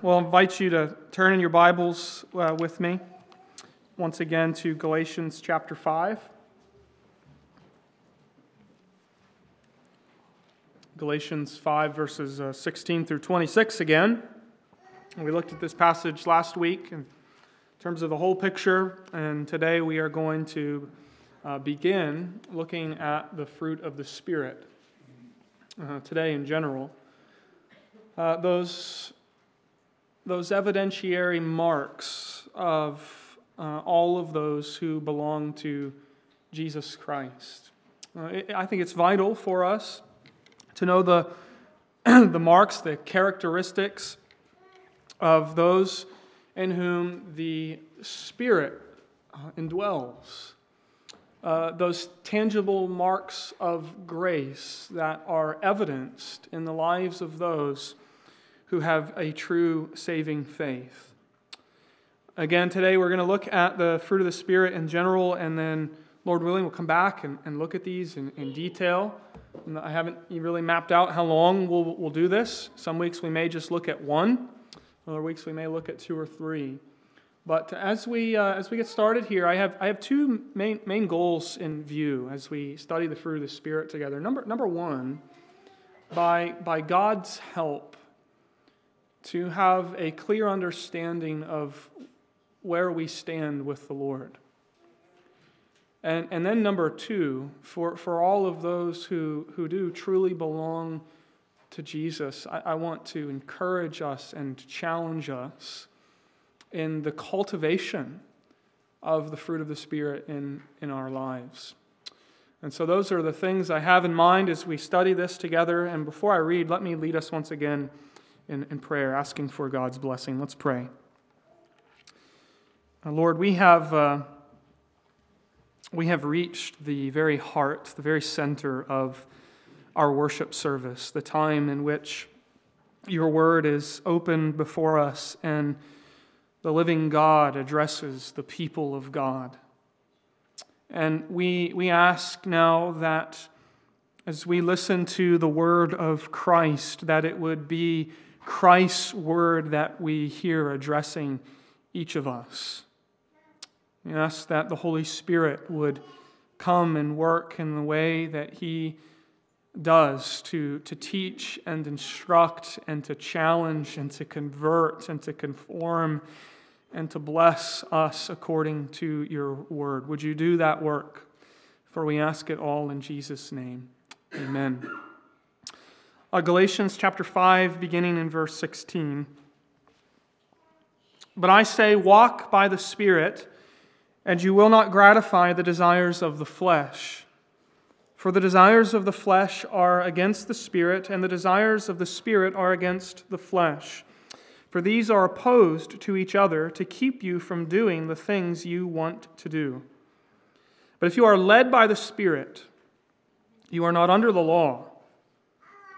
Well, I invite you to turn in your Bibles uh, with me once again to Galatians chapter 5. Galatians 5, verses uh, 16 through 26 again. We looked at this passage last week in terms of the whole picture, and today we are going to uh, begin looking at the fruit of the Spirit. Uh, today, in general, uh, those those evidentiary marks of uh, all of those who belong to Jesus Christ. Uh, I think it's vital for us to know the, the marks, the characteristics of those in whom the Spirit uh, indwells. Uh, those tangible marks of grace that are evidenced in the lives of those who have a true saving faith. Again, today we're going to look at the fruit of the Spirit in general, and then, Lord willing, we'll come back and, and look at these in, in detail. I haven't really mapped out how long we'll, we'll do this. Some weeks we may just look at one, other weeks we may look at two or three. But as we, uh, as we get started here, I have, I have two main, main goals in view as we study the fruit of the Spirit together. Number, number one, by, by God's help, to have a clear understanding of where we stand with the Lord. And, and then, number two, for, for all of those who, who do truly belong to Jesus, I, I want to encourage us and challenge us in the cultivation of the fruit of the Spirit in, in our lives. And so, those are the things I have in mind as we study this together. And before I read, let me lead us once again in, in prayer, asking for God's blessing. Let's pray. Uh, Lord, we have, uh, we have reached the very heart, the very center of our worship service, the time in which your word is opened before us and the living God addresses the people of God. And we, we ask now that as we listen to the word of Christ, that it would be Christ's word that we hear addressing each of us. We ask that the Holy Spirit would come and work in the way that He does to, to teach and instruct and to challenge and to convert and to conform and to bless us according to your word. Would you do that work? For we ask it all in Jesus' name. Amen. Uh, Galatians chapter 5, beginning in verse 16. But I say, walk by the Spirit, and you will not gratify the desires of the flesh. For the desires of the flesh are against the Spirit, and the desires of the Spirit are against the flesh. For these are opposed to each other to keep you from doing the things you want to do. But if you are led by the Spirit, you are not under the law.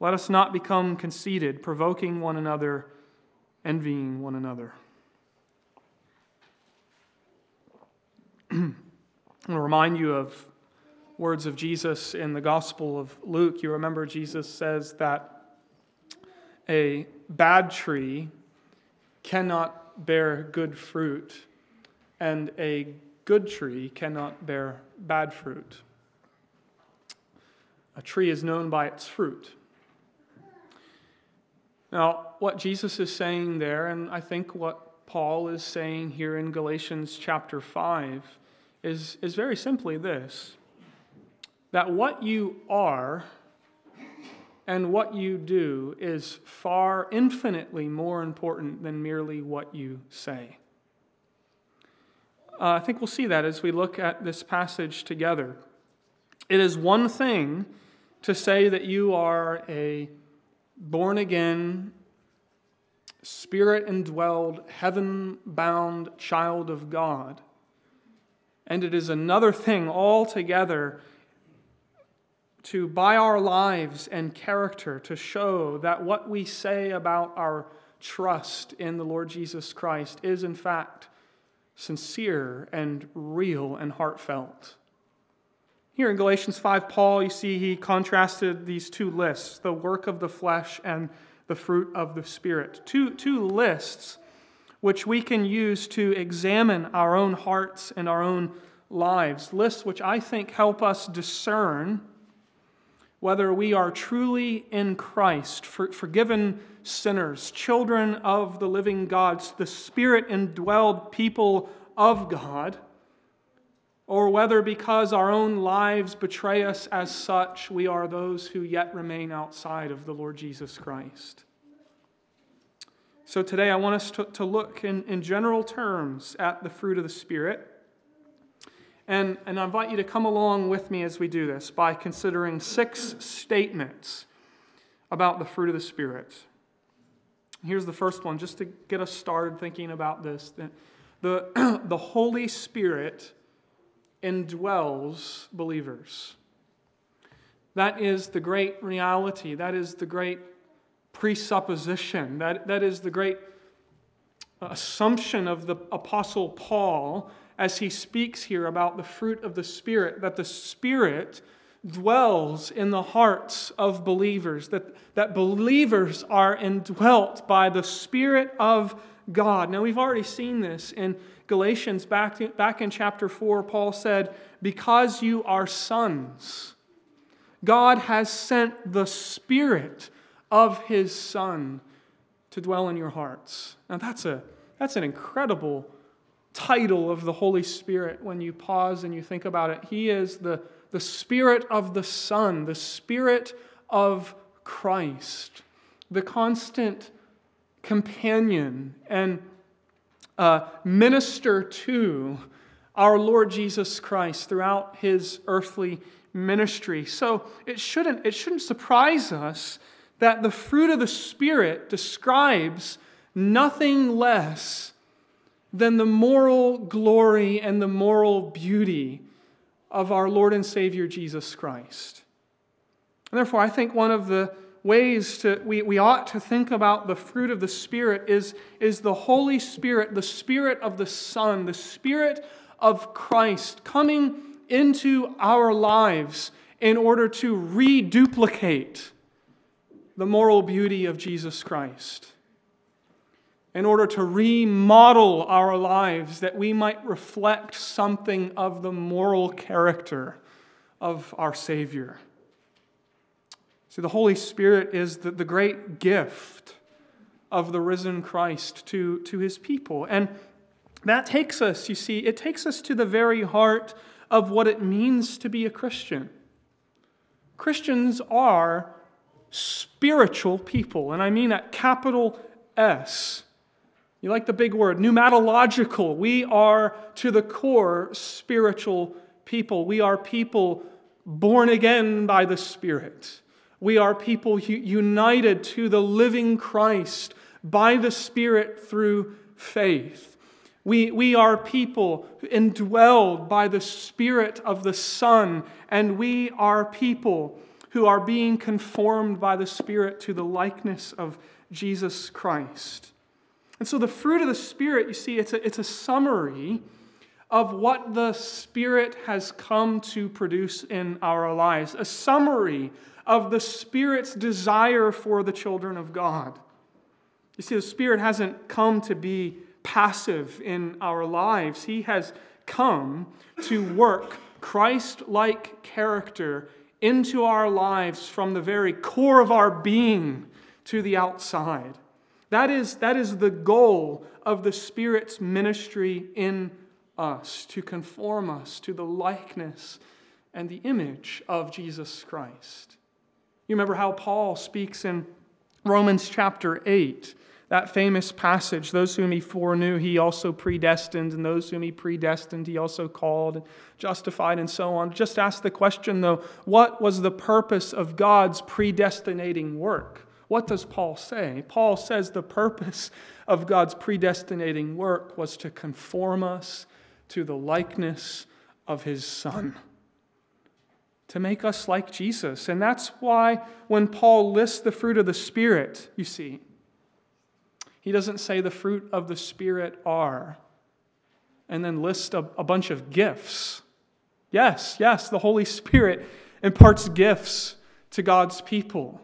Let us not become conceited, provoking one another, envying one another. I want to remind you of words of Jesus in the Gospel of Luke. You remember Jesus says that a bad tree cannot bear good fruit, and a good tree cannot bear bad fruit. A tree is known by its fruit. Now, what Jesus is saying there, and I think what Paul is saying here in Galatians chapter 5 is, is very simply this that what you are and what you do is far infinitely more important than merely what you say. Uh, I think we'll see that as we look at this passage together. It is one thing to say that you are a born again, spirit indwelled, heaven bound child of God. And it is another thing altogether to, by our lives and character, to show that what we say about our trust in the Lord Jesus Christ is, in fact, sincere and real and heartfelt. Here in Galatians 5, Paul, you see, he contrasted these two lists the work of the flesh and the fruit of the Spirit. Two, two lists which we can use to examine our own hearts and our own lives. Lists which I think help us discern whether we are truly in Christ, for, forgiven sinners, children of the living God, the Spirit indwelled people of God, or whether because our own lives betray us as such, we are those who yet remain outside of the Lord Jesus Christ. So today I want us to, to look in, in general terms at the fruit of the Spirit. And, and I invite you to come along with me as we do this by considering six statements about the fruit of the Spirit. Here's the first one, just to get us started thinking about this. The, the Holy Spirit indwells believers. That is the great reality. That is the great presupposition. That, that is the great assumption of the Apostle Paul as he speaks here about the fruit of the Spirit, that the Spirit dwells in the hearts of believers, that, that believers are indwelt by the Spirit of God. Now, we've already seen this in Galatians, back, in, back in chapter 4, Paul said, Because you are sons, God has sent the Spirit of His Son to dwell in your hearts. Now, that's, a, that's an incredible title of the Holy Spirit when you pause and you think about it. He is the, the Spirit of the Son, the Spirit of Christ, the constant companion and uh, minister to our Lord Jesus Christ throughout his earthly ministry. So it shouldn't, it shouldn't surprise us that the fruit of the Spirit describes nothing less than the moral glory and the moral beauty of our Lord and Savior Jesus Christ. And therefore, I think one of the ways to, we, we ought to think about the fruit of the Spirit is, is the Holy Spirit, the Spirit of the Son, the Spirit of Christ coming into our lives in order to reduplicate the moral beauty of Jesus Christ in order to remodel our lives that we might reflect something of the moral character of our Savior. See, the Holy Spirit is the, the great gift of the risen Christ to, to his people. And that takes us, you see, it takes us to the very heart of what it means to be a Christian. Christians are spiritual people, and I mean that capital S. You like the big word, pneumatological. We are, to the core, spiritual people. We are people born again by the Spirit. We are people united to the living Christ by the Spirit through faith. We, we are people indwelled by the Spirit of the Son, and we are people who are being conformed by the Spirit to the likeness of Jesus Christ. And so the fruit of the Spirit, you see, it's a, it's a summary of what the Spirit has come to produce in our lives, a summary of the Spirit's desire for the children of God. You see, the Spirit hasn't come to be passive in our lives, He has come to work Christ like character into our lives from the very core of our being to the outside. That is, that is the goal of the Spirit's ministry in us, to conform us to the likeness and the image of Jesus Christ. You remember how Paul speaks in Romans chapter 8, that famous passage those whom he foreknew, he also predestined, and those whom he predestined, he also called, justified, and so on. Just ask the question, though what was the purpose of God's predestinating work? What does Paul say? Paul says the purpose of God's predestinating work was to conform us to the likeness of his Son, to make us like Jesus. And that's why when Paul lists the fruit of the Spirit, you see, he doesn't say the fruit of the Spirit are, and then list a, a bunch of gifts. Yes, yes, the Holy Spirit imparts gifts to God's people.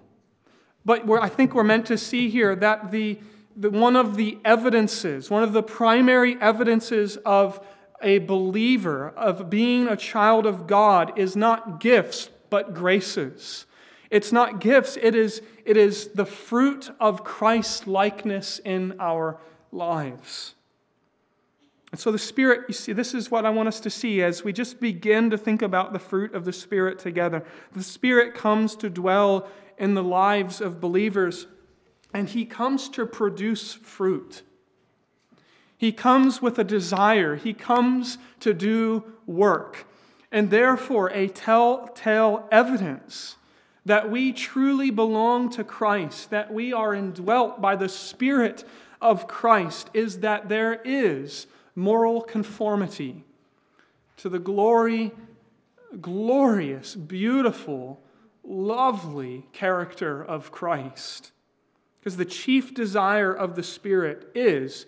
But I think we're meant to see here that the, the, one of the evidences, one of the primary evidences of a believer, of being a child of God, is not gifts, but graces. It's not gifts, it is, it is the fruit of Christ's likeness in our lives. And so, the Spirit, you see, this is what I want us to see as we just begin to think about the fruit of the Spirit together. The Spirit comes to dwell in the lives of believers, and He comes to produce fruit. He comes with a desire, He comes to do work, and therefore a telltale evidence that we truly belong to Christ, that we are indwelt by the Spirit of Christ, is that there is moral conformity to the glory, glorious, beautiful lovely character of Christ. Because the chief desire of the Spirit is,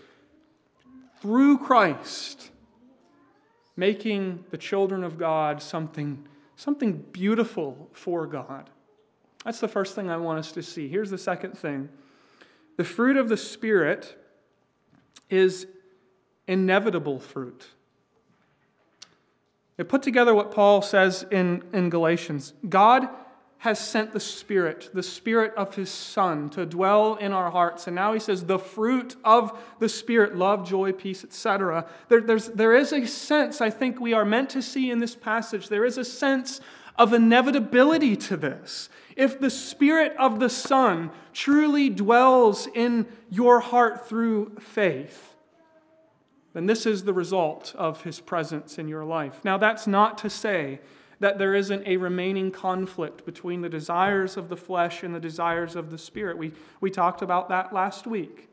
through Christ, making the children of God something, something beautiful for God. That's the first thing I want us to see. Here's the second thing the fruit of the Spirit is inevitable fruit. They put together what Paul says in, in Galatians God has sent the Spirit, the Spirit of His Son, to dwell in our hearts. And now He says, the fruit of the Spirit love, joy, peace, etc. There, there's, there is a sense, I think, we are meant to see in this passage. There is a sense of inevitability to this. If the Spirit of the Son truly dwells in your heart through faith, then this is the result of His presence in your life. Now, that's not to say that there isn't a remaining conflict between the desires of the flesh and the desires of the Spirit. We, we talked about that last week.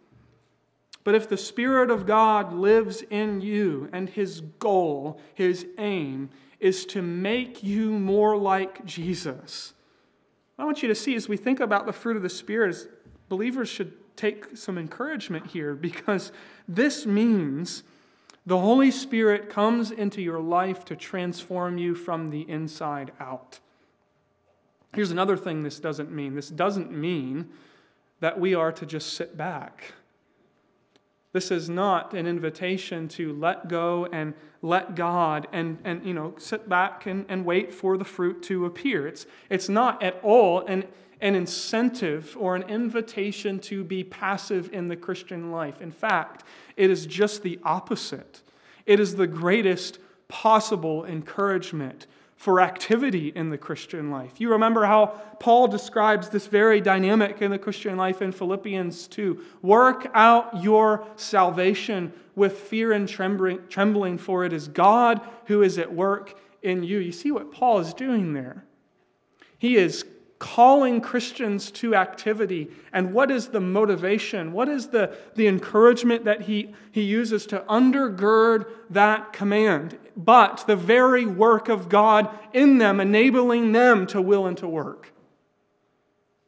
But if the Spirit of God lives in you and his goal, his aim, is to make you more like Jesus, I want you to see as we think about the fruit of the Spirit, believers should take some encouragement here because this means the Holy Spirit comes into your life to transform you from the inside out. Here's another thing this doesn't mean this doesn't mean that we are to just sit back. This is not an invitation to let go and let God and, and you know, sit back and, and wait for the fruit to appear. It's, it's not at all an, an incentive or an invitation to be passive in the Christian life. In fact, it is just the opposite. It is the greatest possible encouragement for activity in the Christian life. You remember how Paul describes this very dynamic in the Christian life in Philippians 2. Work out your salvation with fear and trembling, for it is God who is at work in you. You see what Paul is doing there? He is calling Christians to activity. And what is the motivation? What is the, the encouragement that he, he uses to undergird that command? But the very work of God in them, enabling them to will and to work.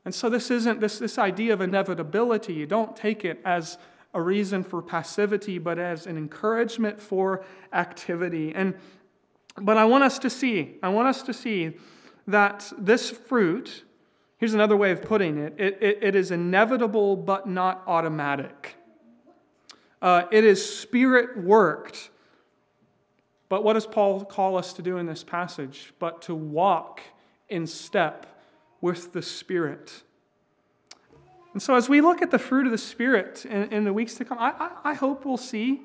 And so this isn't this, this idea of inevitability. You don't take it as a reason for passivity, but as an encouragement for activity. And but I want us to see, I want us to see that this fruit, here's another way of putting it it, it, it is inevitable but not automatic. Uh, it is spirit worked. But what does Paul call us to do in this passage? But to walk in step with the Spirit. And so, as we look at the fruit of the Spirit in, in the weeks to come, I, I, I, hope we'll see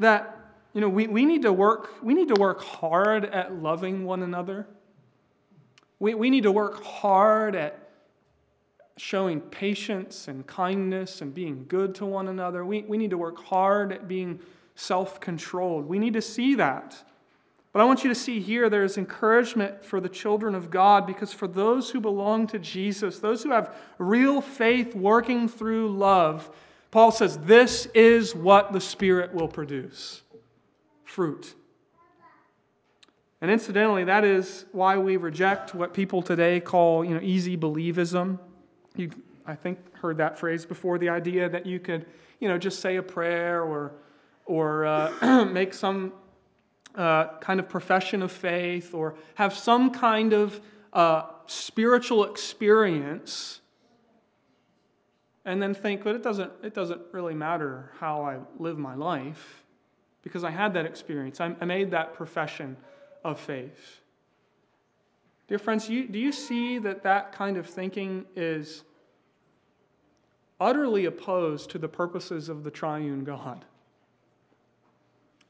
that you know, we, we, need to work, we need to work hard at loving one another. We, we need to work hard at showing patience and kindness and being good to one another. We, we need to work hard at being self controlled. We need to see that. But I want you to see here there is encouragement for the children of God because for those who belong to Jesus, those who have real faith working through love, Paul says, this is what the Spirit will produce fruit. And incidentally, that is why we reject what people today call you know, easy believism. You, I think, heard that phrase before the idea that you could you know, just say a prayer or, or uh, make some uh, kind of profession of faith or have some kind of uh, spiritual experience and then think, but it doesn't, it doesn't really matter how I live my life because I had that experience. I, I made that profession of faith. Dear friends, you, do you see that that kind of thinking is utterly opposed to the purposes of the triune God?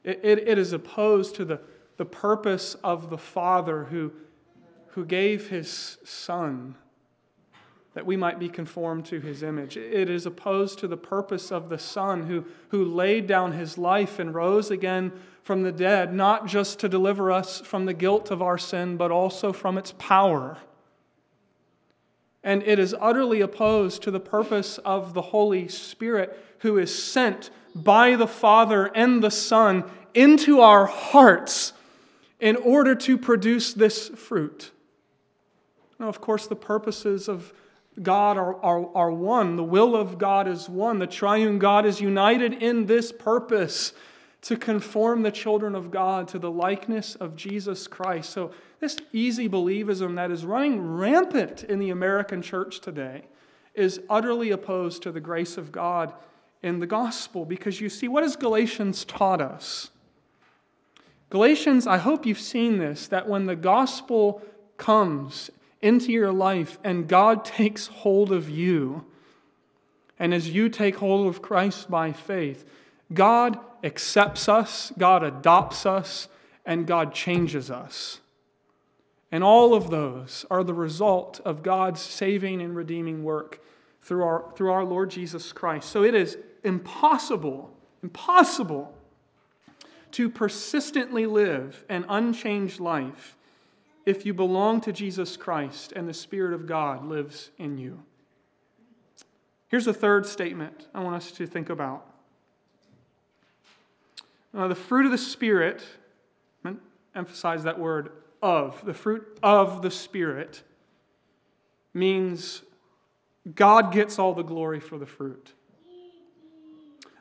It, it, it is opposed to the, the purpose of the Father who, who gave his Son that we might be conformed to his image. It is opposed to the purpose of the Son who, who laid down his life and rose again from the dead, not just to deliver us from the guilt of our sin, but also from its power. And it is utterly opposed to the purpose of the Holy Spirit who is sent by the Father and the Son into our hearts in order to produce this fruit. Now, of course, the purposes of God are, are, are one. The will of God is one. The triune God is united in this purpose to conform the children of God to the likeness of Jesus Christ. So, this easy believism that is running rampant in the American church today is utterly opposed to the grace of God in the gospel because you see, what has Galatians taught us? Galatians, I hope you've seen this, that when the gospel comes into your life and God takes hold of you, and as you take hold of Christ by faith, God accepts us, God adopts us, and God changes us. And all of those are the result of God's saving and redeeming work through our, through our Lord Jesus Christ. So it is impossible, impossible to persistently live an unchanged life if you belong to Jesus Christ and the Spirit of God lives in you. Here's a third statement I want us to think about. Uh, the fruit of the Spirit, emphasize that word of, the fruit of the Spirit means God gets all the glory for the fruit.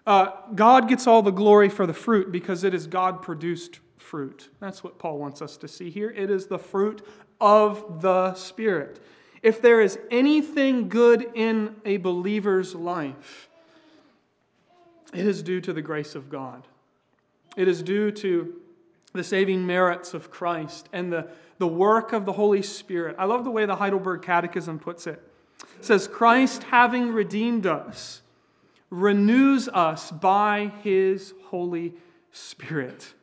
Uh, God gets all the glory for the fruit because it is God produced fruit. That's what Paul wants us to see here. It is the fruit of the Spirit. If there is anything good in a believer's life, it is due to the grace of God. It is due to the saving merits of Christ and the, the work of the Holy Spirit. I love the way the Heidelberg Catechism puts it. It says, Christ, having redeemed us, renews us by his Holy Spirit.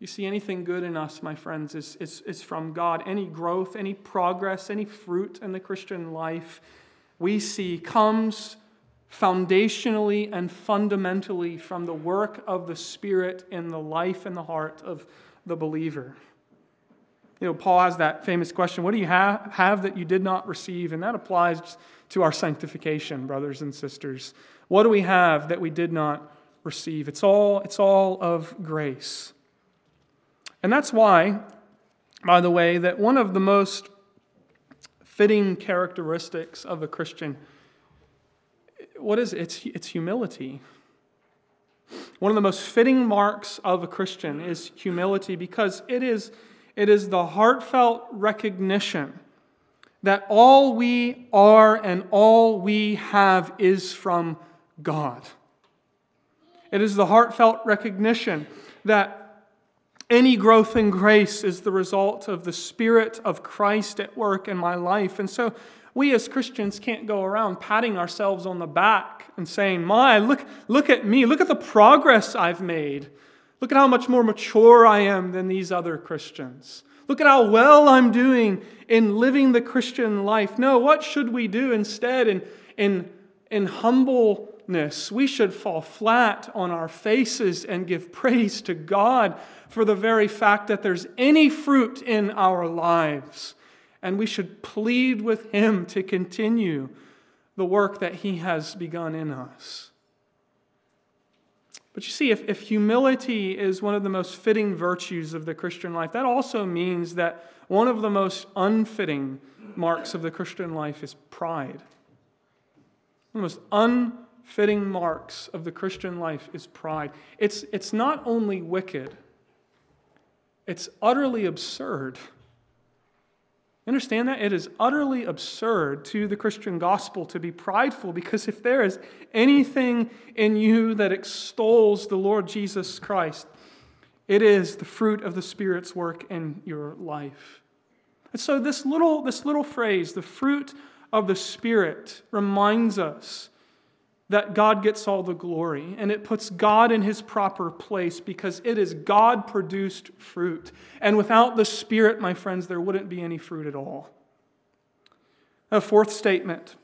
You see, anything good in us, my friends, is, is, is from God. Any growth, any progress, any fruit in the Christian life we see comes foundationally and fundamentally from the work of the Spirit in the life and the heart of the believer. You know, Paul has that famous question what do you have, have that you did not receive? And that applies to our sanctification, brothers and sisters. What do we have that we did not receive? It's all, it's all of grace. And that's why, by the way, that one of the most fitting characteristics of a Christian, what is it? It's, it's humility. One of the most fitting marks of a Christian is humility because it is, it is the heartfelt recognition that all we are and all we have is from God. It is the heartfelt recognition that any growth in grace is the result of the Spirit of Christ at work in my life. And so We as Christians can't go around patting ourselves on the back and saying, My, look, look at me, look at the progress I've made. Look at how much more mature I am than these other Christians. Look at how well I'm doing in living the Christian life. No, what should we do instead in, in, in We should fall flat on our faces and give praise to God for the very fact that there's any fruit in our lives and we should plead with Him to continue the work that He has begun in us. But you see, if, if humility is one of the most fitting virtues of the Christian life, that also means that one of the most unfitting marks of the Christian life is pride. The most unfitting marks of the Christian life is pride. It's, it's not only wicked, it's utterly absurd. Understand that? It is utterly absurd to the Christian gospel to be prideful because if there is anything in you that extols the Lord Jesus Christ, it is the fruit of the Spirit's work in your life. And so this little, this little phrase, the fruit of the Spirit, reminds us that God gets all the glory, and it puts God in his proper place because it is God produced fruit. And without the Spirit, my friends, there wouldn't be any fruit at all. A fourth statement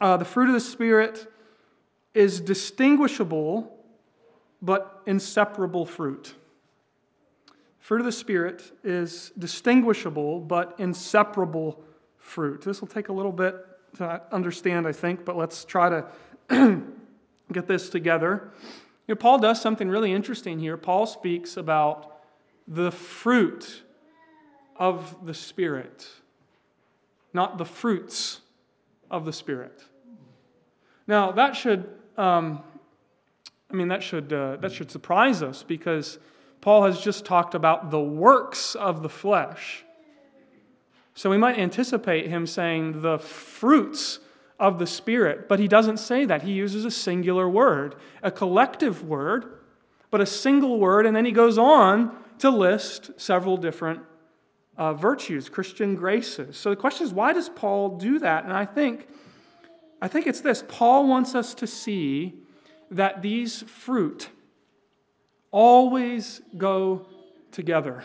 uh, the fruit of the Spirit is distinguishable but inseparable fruit. Fruit of the Spirit is distinguishable but inseparable fruit. This will take a little bit to understand, I think, but let's try to get this together. You know, Paul does something really interesting here. Paul speaks about the fruit of the Spirit, not the fruits of the Spirit. Now, that should, um, I mean, that should, uh, that should surprise us because Paul has just talked about the works of the flesh. So we might anticipate him saying the fruits of the Spirit. But he doesn't say that. He uses a singular word, a collective word, but a single word. And then he goes on to list several different uh, virtues, Christian graces. So the question is, why does Paul do that? And I think, I think it's this Paul wants us to see that these fruit always go together.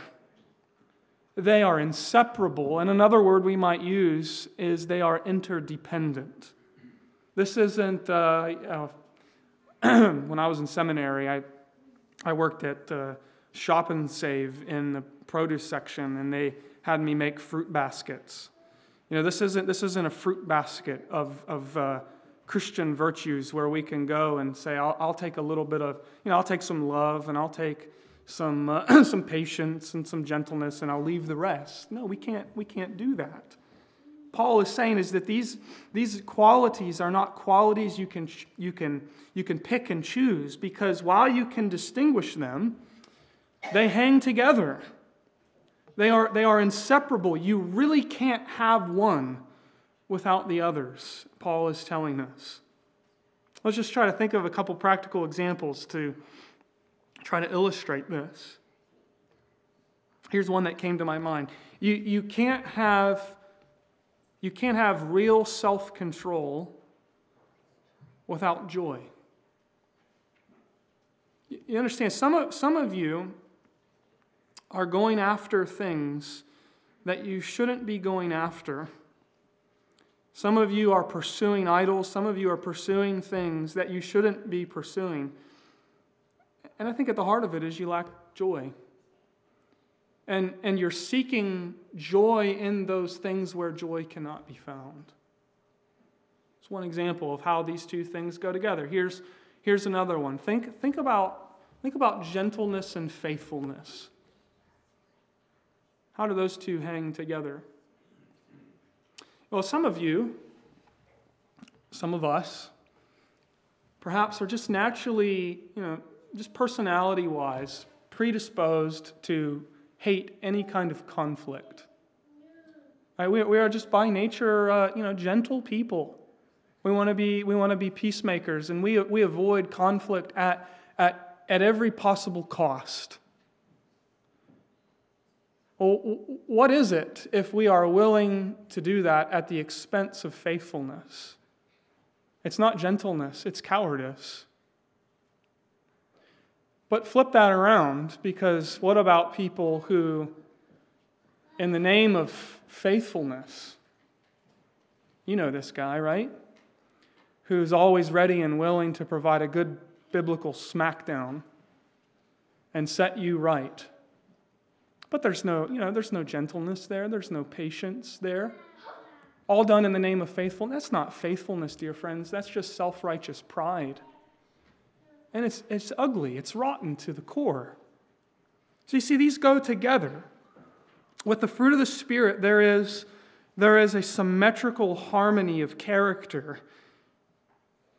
They are inseparable. And another word we might use is they are interdependent. This isn't, uh, uh, when I was in seminary, I, I worked at uh, Shop and Save in the produce section, and they had me make fruit baskets. You know, this isn't, this isn't a fruit basket of, of uh, Christian virtues where we can go and say, I'll, I'll take a little bit of, you know, I'll take some love and I'll take some, uh, some patience and some gentleness, and I'll leave the rest. No, we can't, we can't do that. Paul is saying is that these, these qualities are not qualities you can, you, can, you can pick and choose because while you can distinguish them, they hang together. They are, they are inseparable. You really can't have one without the others, Paul is telling us. Let's just try to think of a couple practical examples to try to illustrate this. Here's one that came to my mind. You, you, can't, have, you can't have real self control without joy. You understand, some of, some of you are going after things that you shouldn't be going after. Some of you are pursuing idols. Some of you are pursuing things that you shouldn't be pursuing. And I think at the heart of it is you lack joy. And, and you're seeking joy in those things where joy cannot be found. It's one example of how these two things go together. Here's, here's another one. Think, think, about, think about gentleness and faithfulness. How do those two hang together? Well, some of you, some of us, perhaps are just naturally, you know, just personality wise, predisposed to hate any kind of conflict. Right? We, we are just by nature, uh, you know, gentle people. We want to be, we want to be peacemakers, and we, we avoid conflict at, at, at every possible cost. Well, what is it if we are willing to do that at the expense of faithfulness? It's not gentleness, it's cowardice. But flip that around because what about people who, in the name of faithfulness, you know this guy, right? Who's always ready and willing to provide a good biblical smackdown and set you right. But there's no, you know, there's no gentleness there, there's no patience there. All done in the name of faithfulness. That's not faithfulness, dear friends. That's just self righteous pride. And it's, it's ugly, it's rotten to the core. So you see, these go together. With the fruit of the Spirit, there is, there is a symmetrical harmony of character,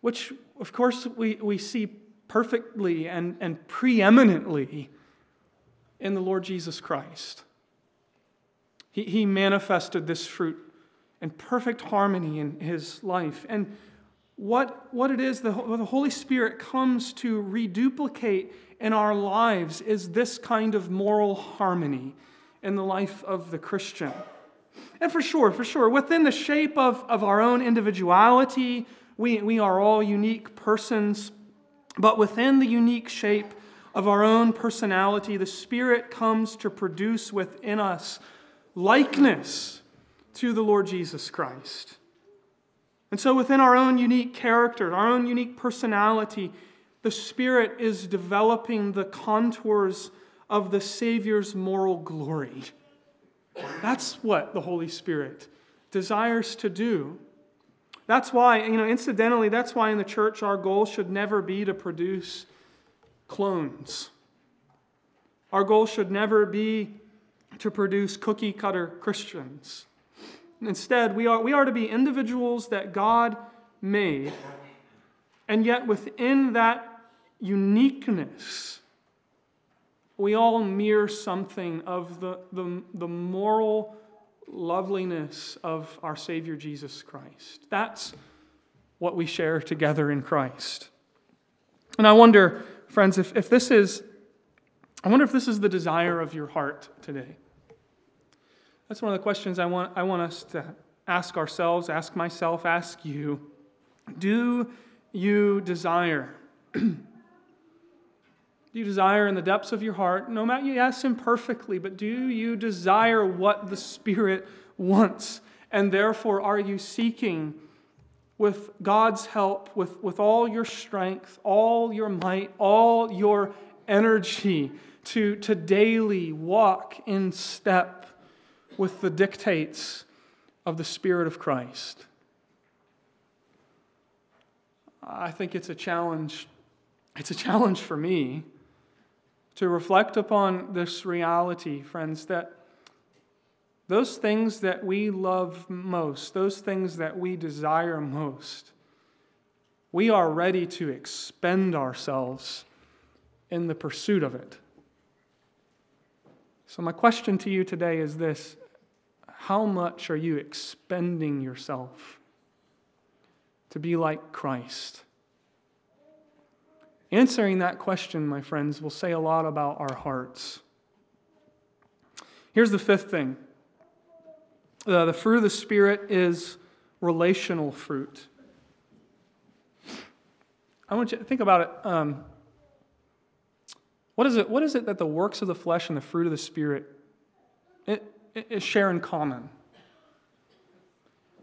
which, of course, we, we see perfectly and, and preeminently in the Lord Jesus Christ. He, he manifested this fruit in perfect harmony in his life. And what, what it is, the, the Holy Spirit comes to reduplicate in our lives is this kind of moral harmony in the life of the Christian. And for sure, for sure, within the shape of, of our own individuality, we, we are all unique persons, but within the unique shape of our own personality, the Spirit comes to produce within us likeness to the Lord Jesus Christ. And so, within our own unique character, our own unique personality, the Spirit is developing the contours of the Savior's moral glory. That's what the Holy Spirit desires to do. That's why, you know, incidentally, that's why in the church our goal should never be to produce clones. Our goal should never be to produce cookie cutter Christians. Instead, we are, we are to be individuals that God made, and yet within that uniqueness, we all mirror something of the, the, the moral loveliness of our Savior Jesus Christ. That's what we share together in Christ. And I wonder, friends, if, if this is, I wonder if this is the desire of your heart today. That's one of the questions I want, I want us to ask ourselves, ask myself, ask you. Do you desire? do you desire in the depths of your heart, no matter you ask Him but do you desire what the Spirit wants? And therefore, are you seeking with God's help, with, with all your strength, all your might, all your energy to, to daily walk in step with the dictates of the Spirit of Christ. I think it's a challenge. It's a challenge for me to reflect upon this reality, friends, that those things that we love most, those things that we desire most, we are ready to expend ourselves in the pursuit of it. So, my question to you today is this how much are you expending yourself to be like Christ? Answering that question, my friends, will say a lot about our hearts. Here's the fifth thing uh, the fruit of the Spirit is relational fruit. I want you to think about it. Um, what, is it. what is it that the works of the flesh and the fruit of the Spirit it, share in common?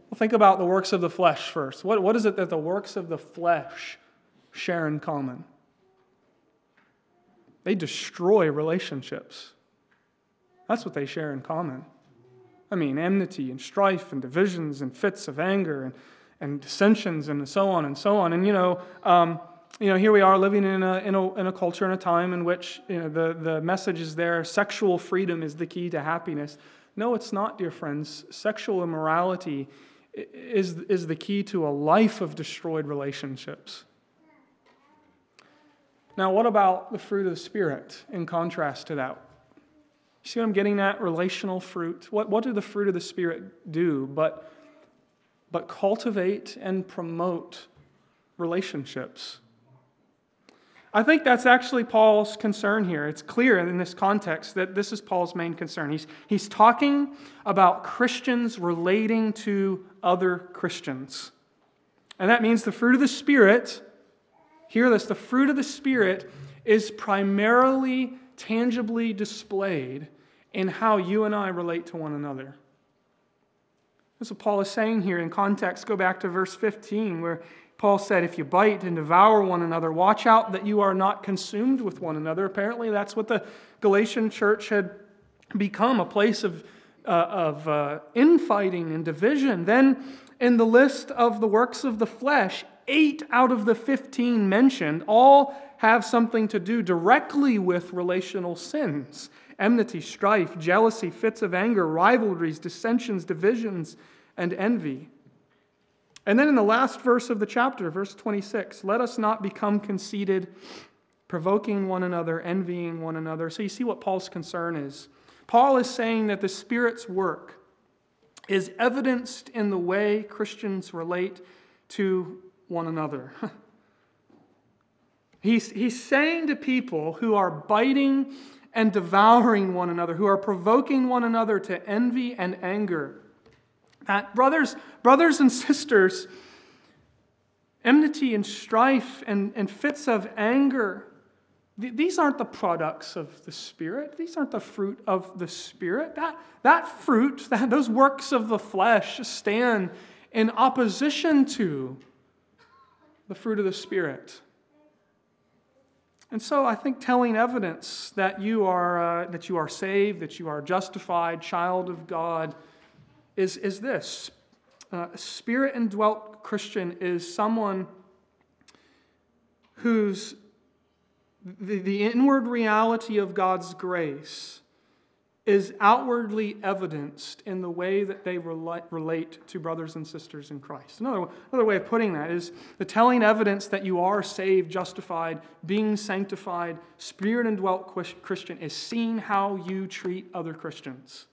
Well, think about the works of the flesh first. What, what is it that the works of the flesh share in common? They destroy relationships. That's what they share in common. I mean, enmity and strife and divisions and fits of anger and, and dissensions and so on and so on. And, you know, um, you know, here we are living in a, in a, in a culture and a time in which you know, the, the message is there sexual freedom is the key to happiness. No, it's not, dear friends. Sexual immorality is, is the key to a life of destroyed relationships. Now, what about the fruit of the Spirit in contrast to that? See what I'm getting at? Relational fruit. What, what do the fruit of the Spirit do but, but cultivate and promote relationships? I think that's actually Paul's concern here. It's clear in this context that this is Paul's main concern. He's, he's talking about Christians relating to other Christians. And that means the fruit of the Spirit, hear this, the fruit of the Spirit is primarily tangibly displayed in how you and I relate to one another. That's what Paul is saying here in context. Go back to verse 15, where Paul said, If you bite and devour one another, watch out that you are not consumed with one another. Apparently, that's what the Galatian church had become a place of, uh, of uh, infighting and division. Then, in the list of the works of the flesh, eight out of the 15 mentioned all have something to do directly with relational sins enmity, strife, jealousy, fits of anger, rivalries, dissensions, divisions, and envy. And then in the last verse of the chapter, verse 26, let us not become conceited, provoking one another, envying one another. So you see what Paul's concern is. Paul is saying that the Spirit's work is evidenced in the way Christians relate to one another. he's, he's saying to people who are biting and devouring one another, who are provoking one another to envy and anger, that brothers, brothers and sisters, enmity and strife and, and fits of anger, these aren't the products of the Spirit. These aren't the fruit of the Spirit. That, that fruit, that, those works of the flesh stand in opposition to the fruit of the Spirit. And so I think telling evidence that you are, uh, that you are saved, that you are justified, child of God, is, is this uh, Spirit indwelt Christian is someone whose the, the inward reality of God's grace is outwardly evidenced in the way that they relate, relate to brothers and sisters in Christ. Another, another way of putting that is the telling evidence that you are saved, justified, being sanctified, spirit indwelt Christian is seeing how you treat other Christians.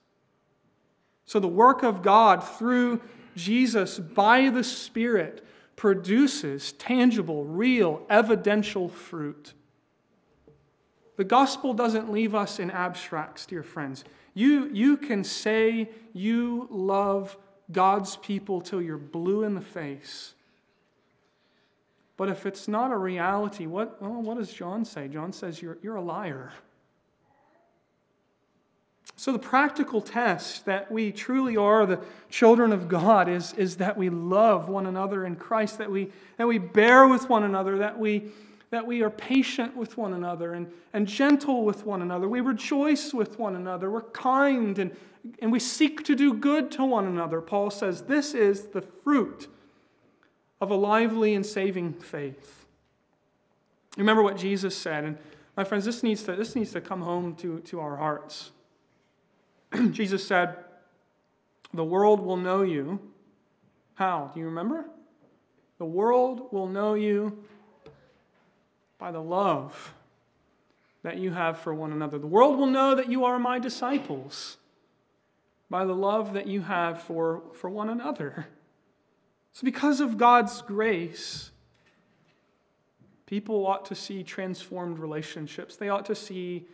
So the work of God through Jesus by the Spirit produces tangible, real, evidential fruit. The gospel doesn't leave us in abstracts, dear friends. You, you can say you love God's people till you're blue in the face. But if it's not a reality, what, well, what does John say? John says you're, you're a liar. So, the practical test that we truly are the children of God is, is that we love one another in Christ, that we, that we bear with one another, that we, that we are patient with one another and, and gentle with one another. We rejoice with one another. We're kind and, and we seek to do good to one another. Paul says this is the fruit of a lively and saving faith. Remember what Jesus said, and my friends, this needs to, this needs to come home to, to our hearts. Jesus said, The world will know you. How? Do you remember? The world will know you by the love that you have for one another. The world will know that you are my disciples by the love that you have for, for one another. So, because of God's grace, people ought to see transformed relationships. They ought to see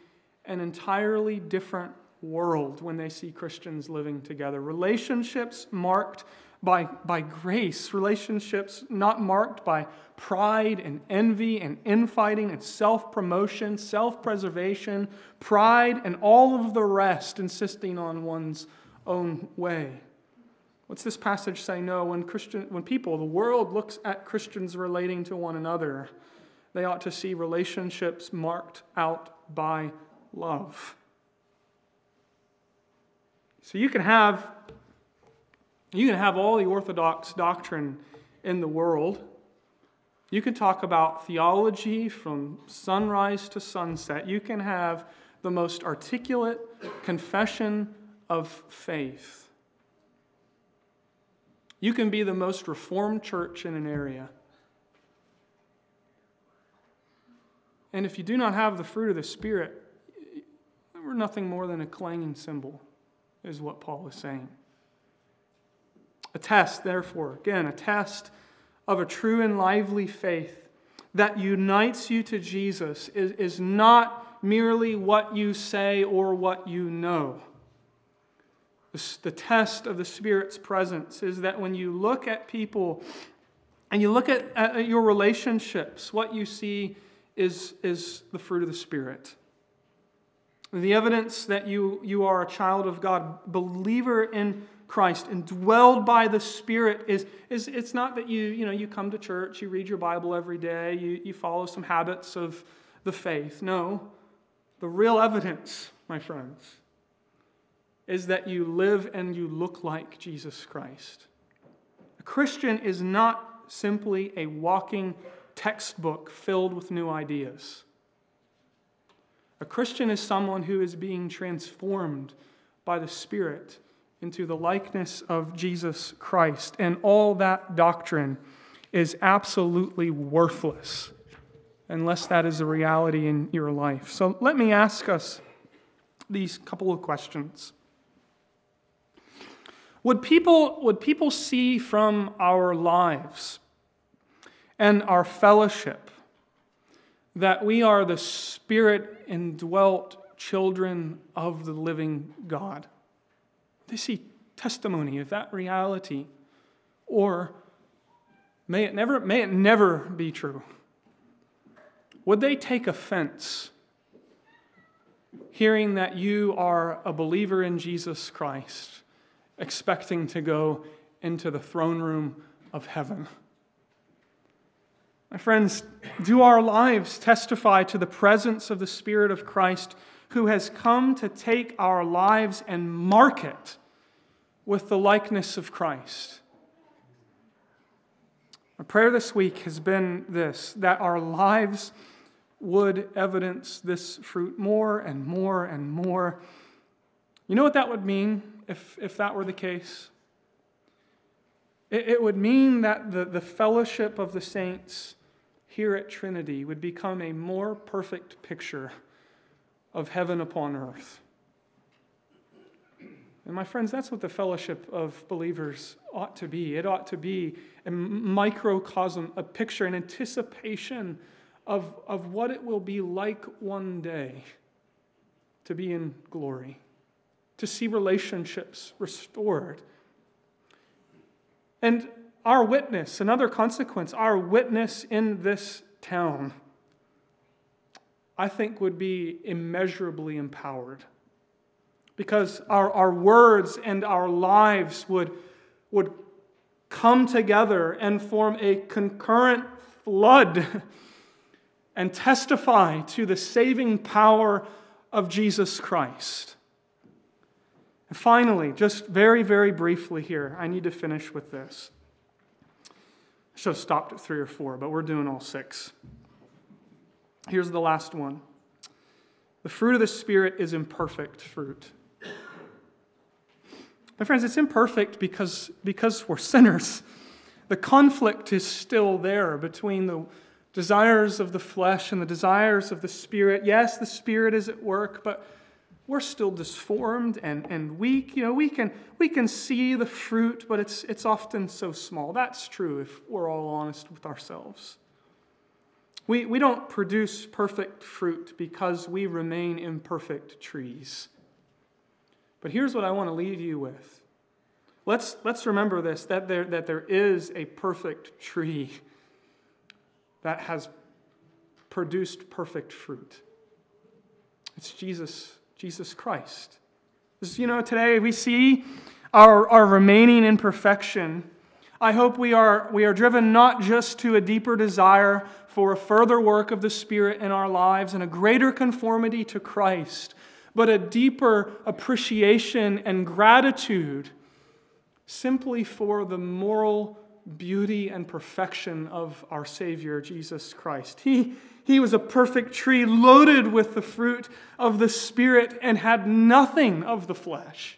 an entirely different world when they see Christians living together. Relationships marked by, by grace, relationships not marked by pride and envy and infighting and self promotion, self preservation, pride, and all of the rest, insisting on one's own way. What's this passage say? No, when, Christian, when people, the world looks at Christians relating to one another, they ought to see relationships marked out by love. So you can have you can have all the orthodox doctrine in the world. You can talk about theology from sunrise to sunset. You can have the most articulate confession of faith. You can be the most reformed church in an area. And if you do not have the fruit of the Spirit, we're nothing more than a clanging cymbal, is what Paul is saying. A test, therefore, again, a test of a true and lively faith that unites you to Jesus is, is not merely what you say or what you know. The test of the Spirit's presence is that when you look at people and you look at, at your relationships, what you see is, is the fruit of the Spirit. The evidence that you, you are a child of God, believer in Christ, indwelled by the Spirit, is, is it's not that you, you, know, you come to church, you read your Bible every day, you, you follow some habits of the faith. No. The real evidence, my friends, is that you live and you look like Jesus Christ. A Christian is not simply a walking textbook filled with new ideas. A Christian is someone who is being transformed by the Spirit into the likeness of Jesus Christ. And all that doctrine is absolutely worthless unless that is a reality in your life. So let me ask us these couple of questions. Would people, would people see from our lives and our fellowship that we are the spirit indwelt children of the living God. They see testimony of that reality. Or may it never, may it never be true. Would they take offense hearing that you are a believer in Jesus Christ, expecting to go into the throne room of heaven? My friends, do our lives testify to the presence of the Spirit of Christ who has come to take our lives and mark it with the likeness of Christ? My prayer this week has been this that our lives would evidence this fruit more and more and more. You know what that would mean if, if that were the case? It, it would mean that the, the fellowship of the saints here at Trinity would become a more perfect picture of heaven upon earth. And my friends, that's what the fellowship of believers ought to be. It ought to be a microcosm, a picture, an anticipation of, of what it will be like one day to be in glory, to see relationships restored. And our witness, another consequence, our witness in this town, I think would be immeasurably empowered. Because our, our words and our lives would, would come together and form a concurrent flood and testify to the saving power of Jesus Christ. And finally, just very, very briefly here, I need to finish with this. Should have stopped at three or four, but we're doing all six. Here's the last one the fruit of the Spirit is imperfect fruit. My friends, it's imperfect because, because we're sinners. The conflict is still there between the desires of the flesh and the desires of the Spirit. Yes, the Spirit is at work, but we're still disformed and, and weak. You know, we can, we can see the fruit, but it's, it's often so small. That's true if we're all honest with ourselves. We, we don't produce perfect fruit because we remain imperfect trees. But here's what I want to leave you with. Let's, let's remember this that there, that there is a perfect tree that has produced perfect fruit. It's Jesus Jesus Christ. You know, today we see our, our remaining imperfection. I hope we are, we are driven not just to a deeper desire for a further work of the Spirit in our lives and a greater conformity to Christ, but a deeper appreciation and gratitude simply for the moral beauty and perfection of our Savior, Jesus Christ. He, he was a perfect tree loaded with the fruit of the Spirit and had nothing of the flesh.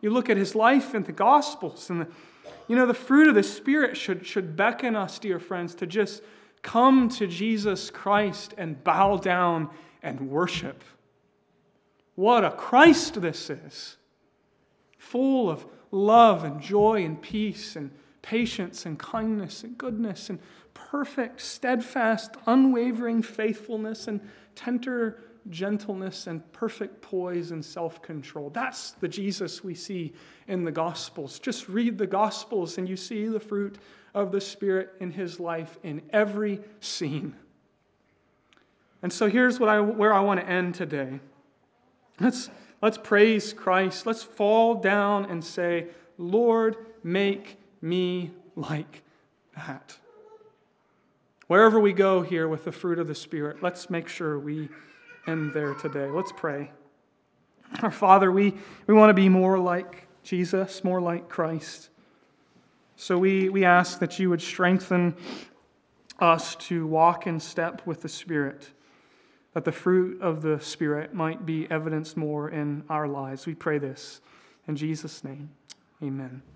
You look at his life in the Gospels, and the, you know, the fruit of the Spirit should, should beckon us, dear friends, to just come to Jesus Christ and bow down and worship. What a Christ this is! Full of love and joy and peace and patience and kindness and goodness and perfect, steadfast, unwavering faithfulness and tender gentleness and perfect poise and self control. That's the Jesus we see in the Gospels. Just read the Gospels and you see the fruit of the Spirit in his life in every scene. And so here's what I, where I want to end today. Let's, let's praise Christ. Let's fall down and say, Lord, make me like that. Wherever we go here with the fruit of the Spirit, let's make sure we end there today. Let's pray. Our Father, we, we want to be more like Jesus, more like Christ. So we, we ask that you would strengthen us to walk in step with the Spirit, that the fruit of the Spirit might be evidenced more in our lives. We pray this in Jesus' name. Amen.